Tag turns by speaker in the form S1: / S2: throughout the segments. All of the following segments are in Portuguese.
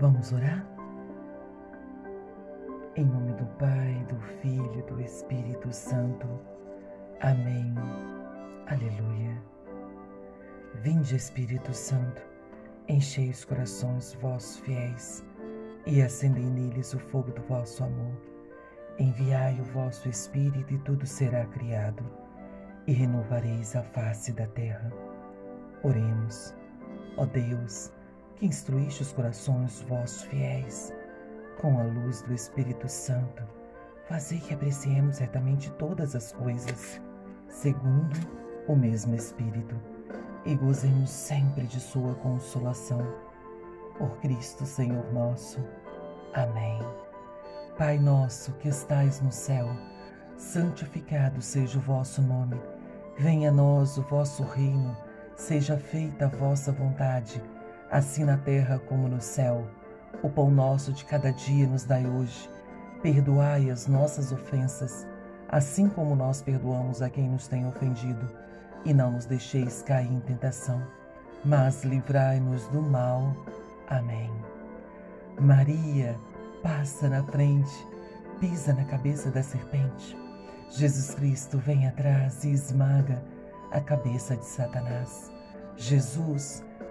S1: Vamos orar? Em nome do Pai, do Filho do Espírito Santo. Amém. Aleluia. Vinde, Espírito Santo, enchei os corações vossos fiéis e acendei neles o fogo do vosso amor. Enviai o vosso Espírito e tudo será criado, e renovareis a face da terra. Oremos. Ó Deus, que instruíste os corações vossos fiéis com a luz do Espírito Santo, fazei que apreciemos certamente todas as coisas, segundo o mesmo Espírito, e gozemos sempre de Sua consolação. Por Cristo Senhor nosso. Amém. Pai nosso que estais no céu, santificado seja o vosso nome. Venha a nós o vosso reino, seja feita a vossa vontade, assim na terra como no céu. O pão nosso de cada dia nos dai hoje. Perdoai as nossas ofensas, assim como nós perdoamos a quem nos tem ofendido. E não nos deixeis cair em tentação, mas livrai-nos do mal. Amém. Maria passa na frente, pisa na cabeça da serpente. Jesus Cristo vem atrás e esmaga a cabeça de Satanás. Jesus,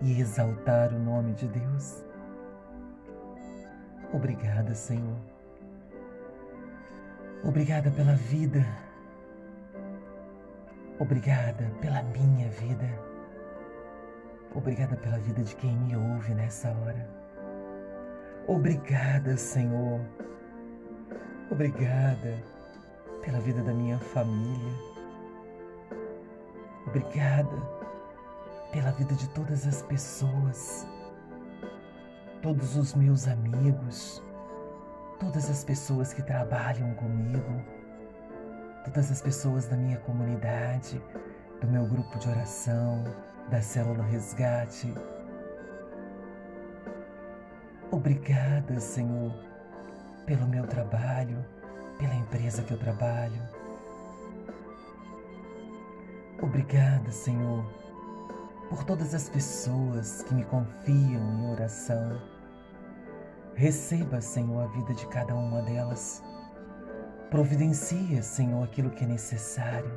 S1: e exaltar o nome de Deus. Obrigada, Senhor. Obrigada pela vida. Obrigada pela minha vida. Obrigada pela vida de quem me ouve nessa hora. Obrigada, Senhor. Obrigada pela vida da minha família. Obrigada pela vida de todas as pessoas todos os meus amigos, todas as pessoas que trabalham comigo, todas as pessoas da minha comunidade, do meu grupo de oração, da célula Resgate. Obrigada, Senhor, pelo meu trabalho, pela empresa que eu trabalho. Obrigada, Senhor, por todas as pessoas que me confiam em oração. Receba, Senhor, a vida de cada uma delas. Providencia, Senhor, aquilo que é necessário.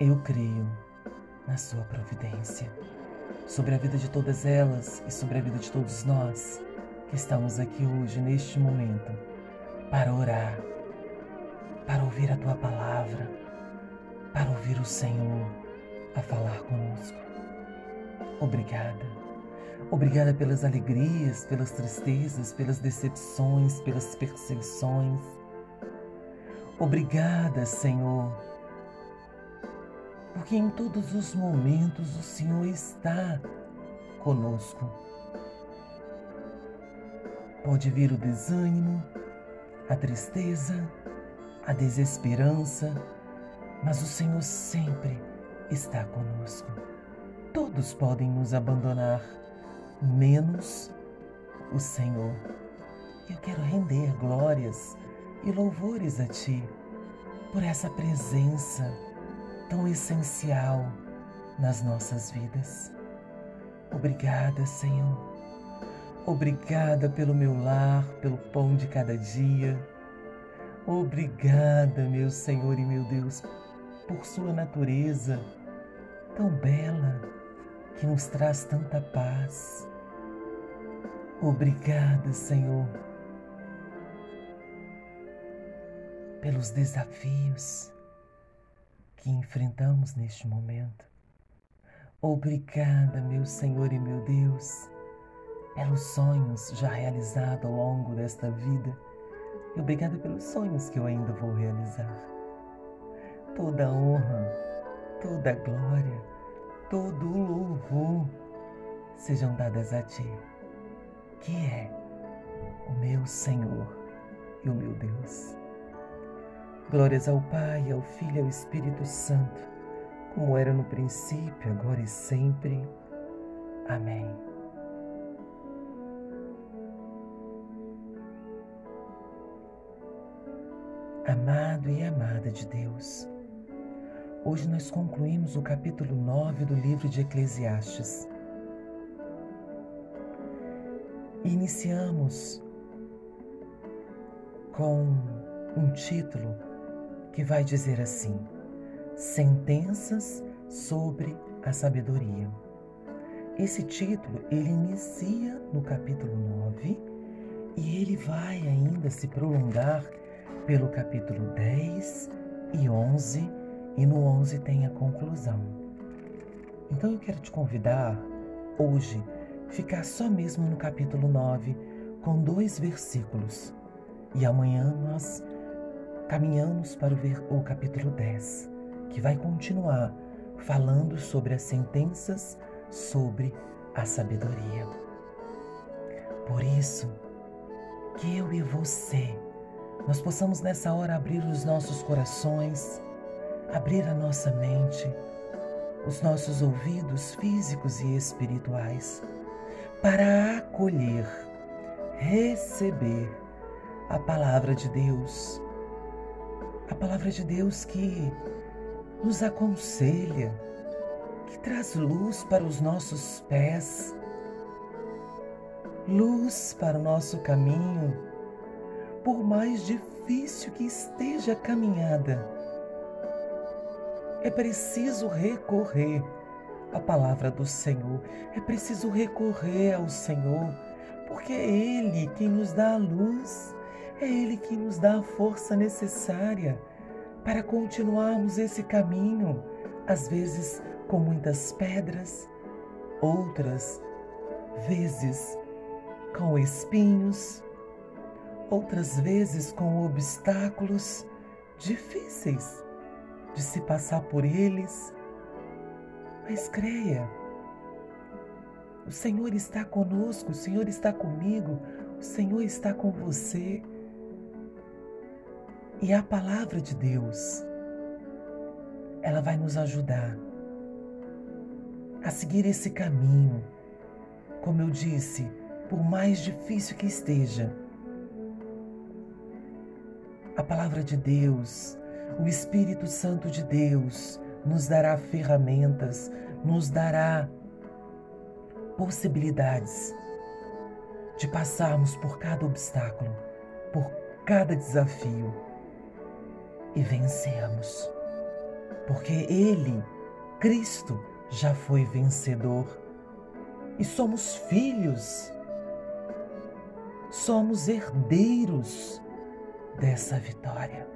S1: Eu creio na Sua providência sobre a vida de todas elas e sobre a vida de todos nós que estamos aqui hoje, neste momento, para orar, para ouvir a tua palavra, para ouvir o Senhor a falar conosco. Obrigada. Obrigada pelas alegrias, pelas tristezas, pelas decepções, pelas perseguições. Obrigada, Senhor, porque em todos os momentos o Senhor está conosco Pode vir o desânimo, a tristeza, a desesperança, mas o Senhor sempre está conosco. Todos podem nos abandonar, menos o Senhor. Eu quero render glórias e louvores a Ti por essa presença tão essencial nas nossas vidas. Obrigada, Senhor Obrigada pelo meu lar, pelo pão de cada dia. Obrigada, meu Senhor e meu Deus, por Sua natureza tão bela que nos traz tanta paz. Obrigada, Senhor, pelos desafios que enfrentamos neste momento. Obrigada, meu Senhor e meu Deus pelos sonhos já realizados ao longo desta vida e obrigada pelos sonhos que eu ainda vou realizar. toda honra, toda glória, todo louvor sejam dadas a Ti, que é o meu Senhor e o meu Deus. Glórias ao Pai, ao Filho e ao Espírito Santo, como era no princípio, agora e sempre. Amém. Amado e amada de Deus, hoje nós concluímos o capítulo 9 do livro de Eclesiastes. Iniciamos com um título que vai dizer assim: Sentenças sobre a sabedoria. Esse título ele inicia no capítulo 9 e ele vai ainda se prolongar pelo capítulo 10 e 11 e no 11 tem a conclusão. Então eu quero te convidar hoje ficar só mesmo no capítulo 9 com dois versículos e amanhã nós caminhamos para o, capítulo 10, que vai continuar falando sobre as sentenças sobre a sabedoria. Por isso, que eu e você, nós possamos nessa hora abrir os nossos corações, abrir a nossa mente, os nossos ouvidos físicos e espirituais, para acolher, receber a palavra de Deus. A palavra de Deus que nos aconselha, que traz luz para os nossos pés, luz para o nosso caminho, por mais difícil que esteja a caminhada. É preciso recorrer à palavra do Senhor, é preciso recorrer ao Senhor, porque é Ele quem nos dá a luz é Ele que nos dá a força necessária para continuarmos esse caminho, às vezes com muitas pedras, outras vezes com espinhos, outras vezes com obstáculos difíceis de se passar por eles. Mas creia, o Senhor está conosco, o Senhor está comigo, o Senhor está com você. E a palavra de Deus, ela vai nos ajudar a seguir esse caminho. Como eu disse, por mais difícil que esteja, a palavra de Deus, o Espírito Santo de Deus, nos dará ferramentas, nos dará possibilidades de passarmos por cada obstáculo, por cada desafio e vencemos. Porque Ele, Cristo, já foi vencedor. E somos filhos, somos herdeiros dessa vitória.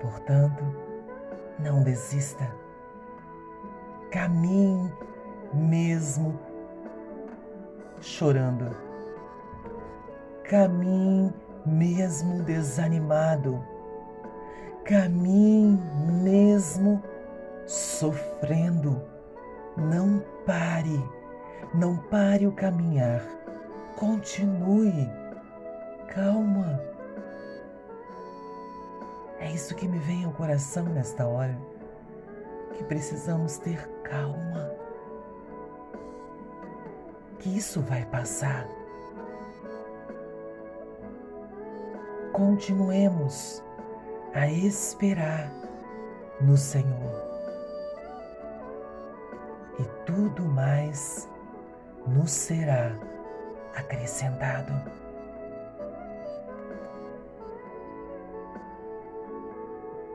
S1: Portanto, não desista, caminhe mesmo chorando, caminhe mesmo desanimado caminhe mesmo sofrendo. Não pare, não pare o caminhar. Continue. Calma. É isso que me vem ao coração nesta hora. Que precisamos ter calma. Que isso vai passar. Continuemos a esperar no Senhor. E tudo mais nos será acrescentado.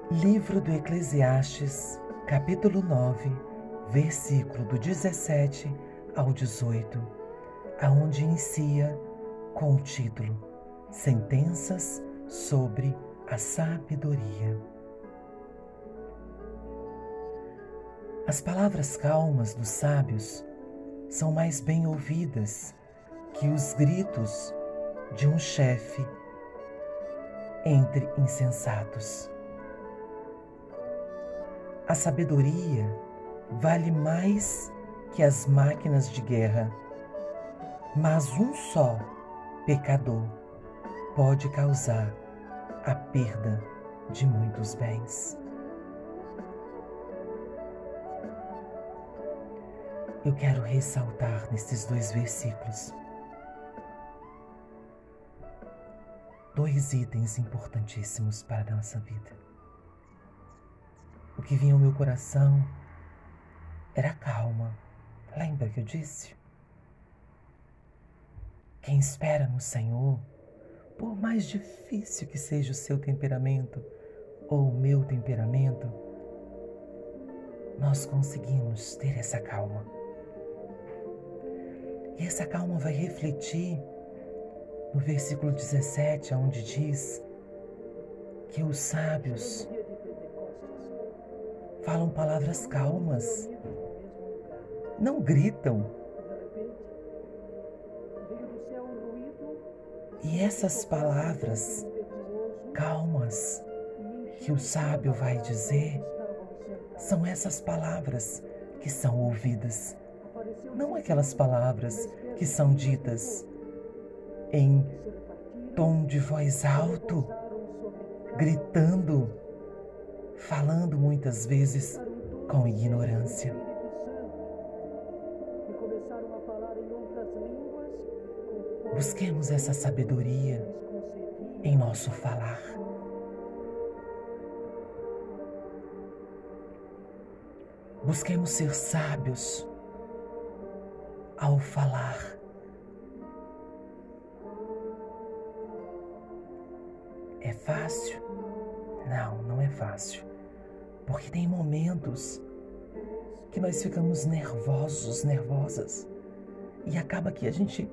S1: Livro do Eclesiastes, capítulo 9, versículo do 17 ao 18, aonde inicia com o título Sentenças sobre a sabedoria. As palavras calmas dos sábios são mais bem ouvidas que os gritos de um chefe entre insensatos. A sabedoria vale mais que as máquinas de guerra, mas um só pecador pode causar a perda de muitos bens. Eu quero ressaltar nestes dois versículos dois itens importantíssimos para a nossa vida. O que vinha ao meu coração era calma. Lembra que eu disse? Quem espera no Senhor, por mais difícil que seja o seu temperamento ou o meu temperamento, nós conseguimos ter essa calma. E essa calma vai refletir no versículo 17, onde diz que os sábios falam palavras calmas, não gritam. E essas palavras calmas que o sábio vai dizer são essas palavras que são ouvidas, não aquelas palavras que são ditas em tom de voz alto, gritando, falando muitas vezes com ignorância. Busquemos essa sabedoria em nosso falar. Busquemos ser sábios ao falar. É fácil? Não, não é fácil. Porque tem momentos que nós ficamos nervosos, nervosas. E acaba que a gente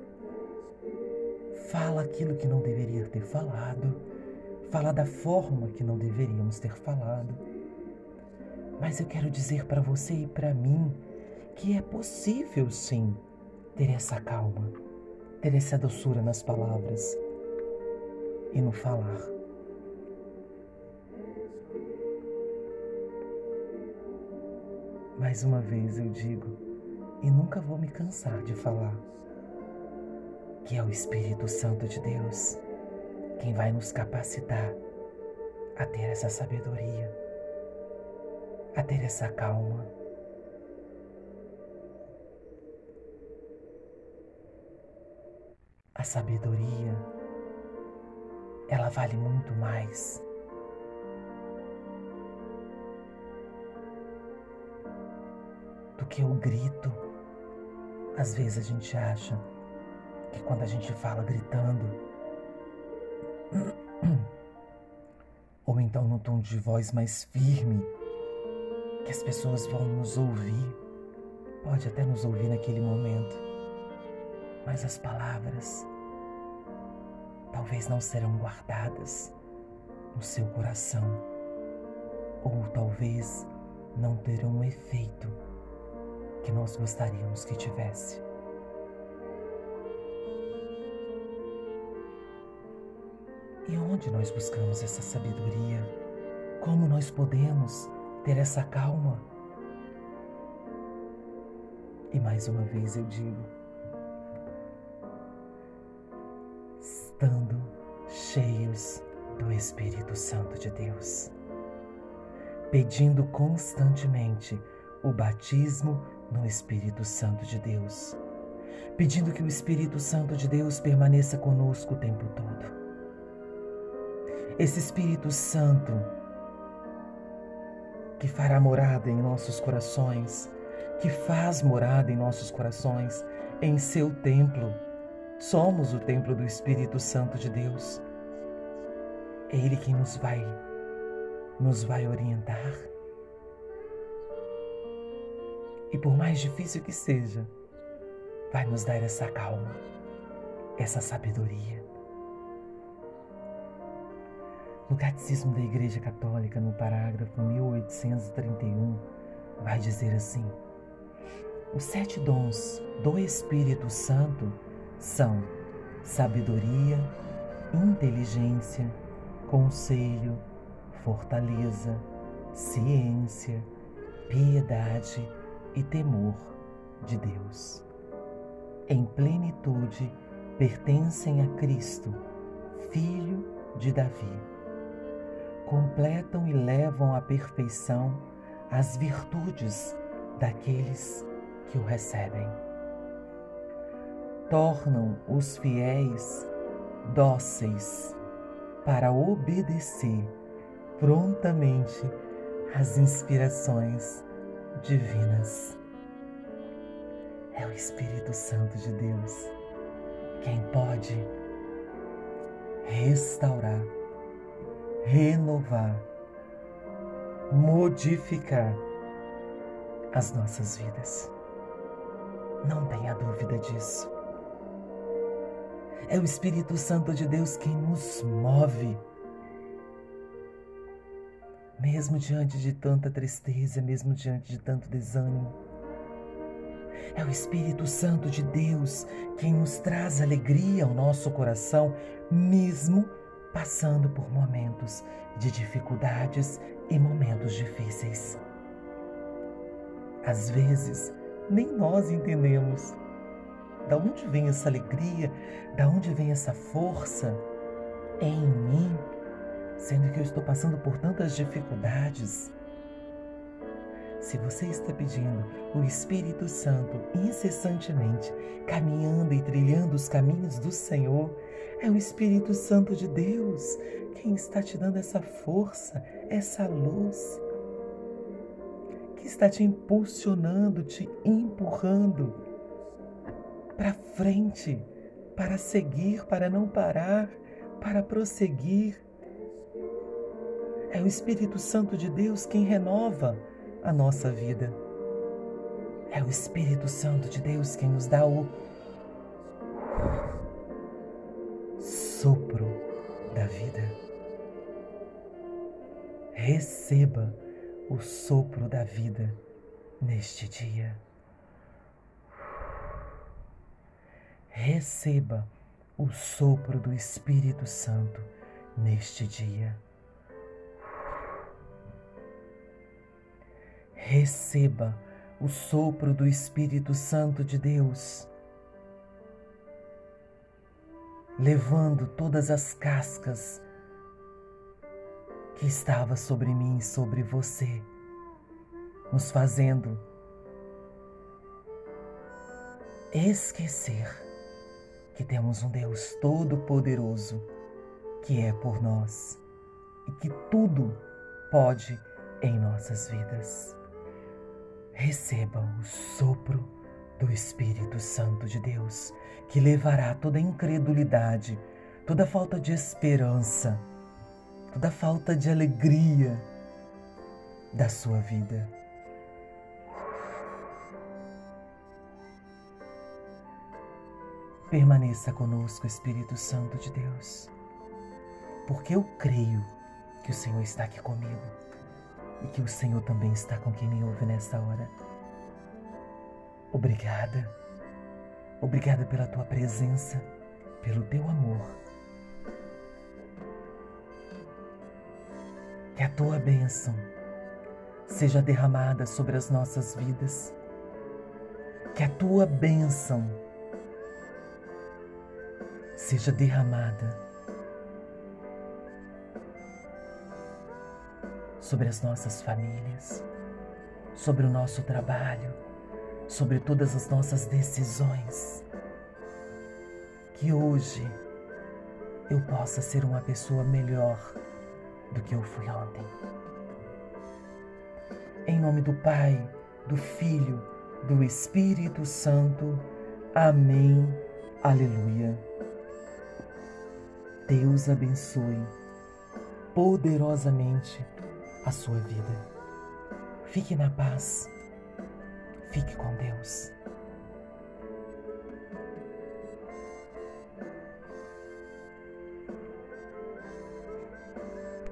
S1: fala aquilo que não deveria ter falado, fala da forma que não deveríamos ter falado. Mas eu quero dizer para você e para mim que é possível sim ter essa calma, ter essa doçura nas palavras e no falar. Mais uma vez eu digo, e nunca vou me cansar de falar, que é o Espírito Santo de Deus quem vai nos capacitar a ter essa sabedoria, a ter essa calma. A sabedoria, ela vale muito mais do que o grito. Às vezes a gente acha que quando a gente fala gritando, ou então no tom de voz mais firme, que as pessoas vão nos ouvir. Pode até nos ouvir naquele momento, mas as palavras talvez não serão guardadas no seu coração, ou talvez não terão efeito que nós gostaríamos que tivesse. E onde nós buscamos essa sabedoria? Como nós podemos ter essa calma? E mais uma vez eu digo, estando cheios do Espírito Santo de Deus, pedindo constantemente o batismo no Espírito Santo de Deus, pedindo que o Espírito Santo de Deus permaneça conosco o tempo todo. Esse Espírito Santo que fará morada em nossos corações, que faz morada em nossos corações, em seu templo. Somos o templo do Espírito Santo de Deus. É Ele quem nos vai, nos vai orientar e por mais difícil que seja, vai nos dar essa calma, essa sabedoria. No Catecismo da Igreja Católica, no parágrafo 1831, vai dizer assim: Os sete dons do Espírito Santo são sabedoria, inteligência, conselho, fortaleza, ciência, piedade e temor de Deus. Em plenitude pertencem a Cristo, Filho de Davi. Completam e levam à perfeição as virtudes daqueles que o recebem. Tornam os fiéis dóceis para obedecer prontamente às inspirações divinas. É o Espírito Santo de Deus quem pode restaurar, renovar, modificar as nossas vidas. Não tenha dúvida disso. É o Espírito Santo de Deus quem nos move. Mesmo diante de tanta tristeza, mesmo diante de tanto desânimo. É o Espírito Santo de Deus quem nos traz alegria ao nosso coração, mesmo passando por momentos de dificuldades e momentos difíceis. Às vezes, nem nós entendemos da onde vem essa alegria, da onde vem essa força em mim, sendo que eu estou passando por tantas dificuldades. Se você está pedindo o Espírito Santo incessantemente, caminhando e trilhando os caminhos do Senhor, é o Espírito Santo de Deus quem está te dando essa força, essa luz, que está te impulsionando, te empurrando para frente, para seguir, para não parar, para prosseguir. É o Espírito Santo de Deus quem renova a nossa vida. É o Espírito Santo de Deus quem nos dá o sopro da vida. Receba o sopro da vida neste dia. Receba o sopro do Espírito Santo neste dia. Receba o sopro do Espírito Santo de Deus, levando todas as cascas que estava sobre mim e sobre você, nos fazendo esquecer que temos um Deus todo-poderoso que é por nós e que tudo pode em nossas vidas. Receba o sopro do Espírito Santo de Deus, que levará toda incredulidade, toda falta de esperança, toda falta de alegria da sua vida. Permaneça conosco, Espírito Santo de Deus, porque eu creio que o Senhor está aqui comigo e que o Senhor também está com quem me ouve nesta hora. Obrigada, obrigada pela tua presença, pelo teu amor. Que a tua bênção seja derramada sobre as nossas vidas. Que a tua bênção seja derramada sobre as nossas famílias, sobre o nosso trabalho, sobre todas as nossas decisões. Que hoje eu possa ser uma pessoa melhor do que eu fui ontem. Em nome do Pai, do Filho, do Espírito Santo. Amém. Aleluia. Deus abençoe poderosamente a sua vida. Fique na paz. Fique com Deus.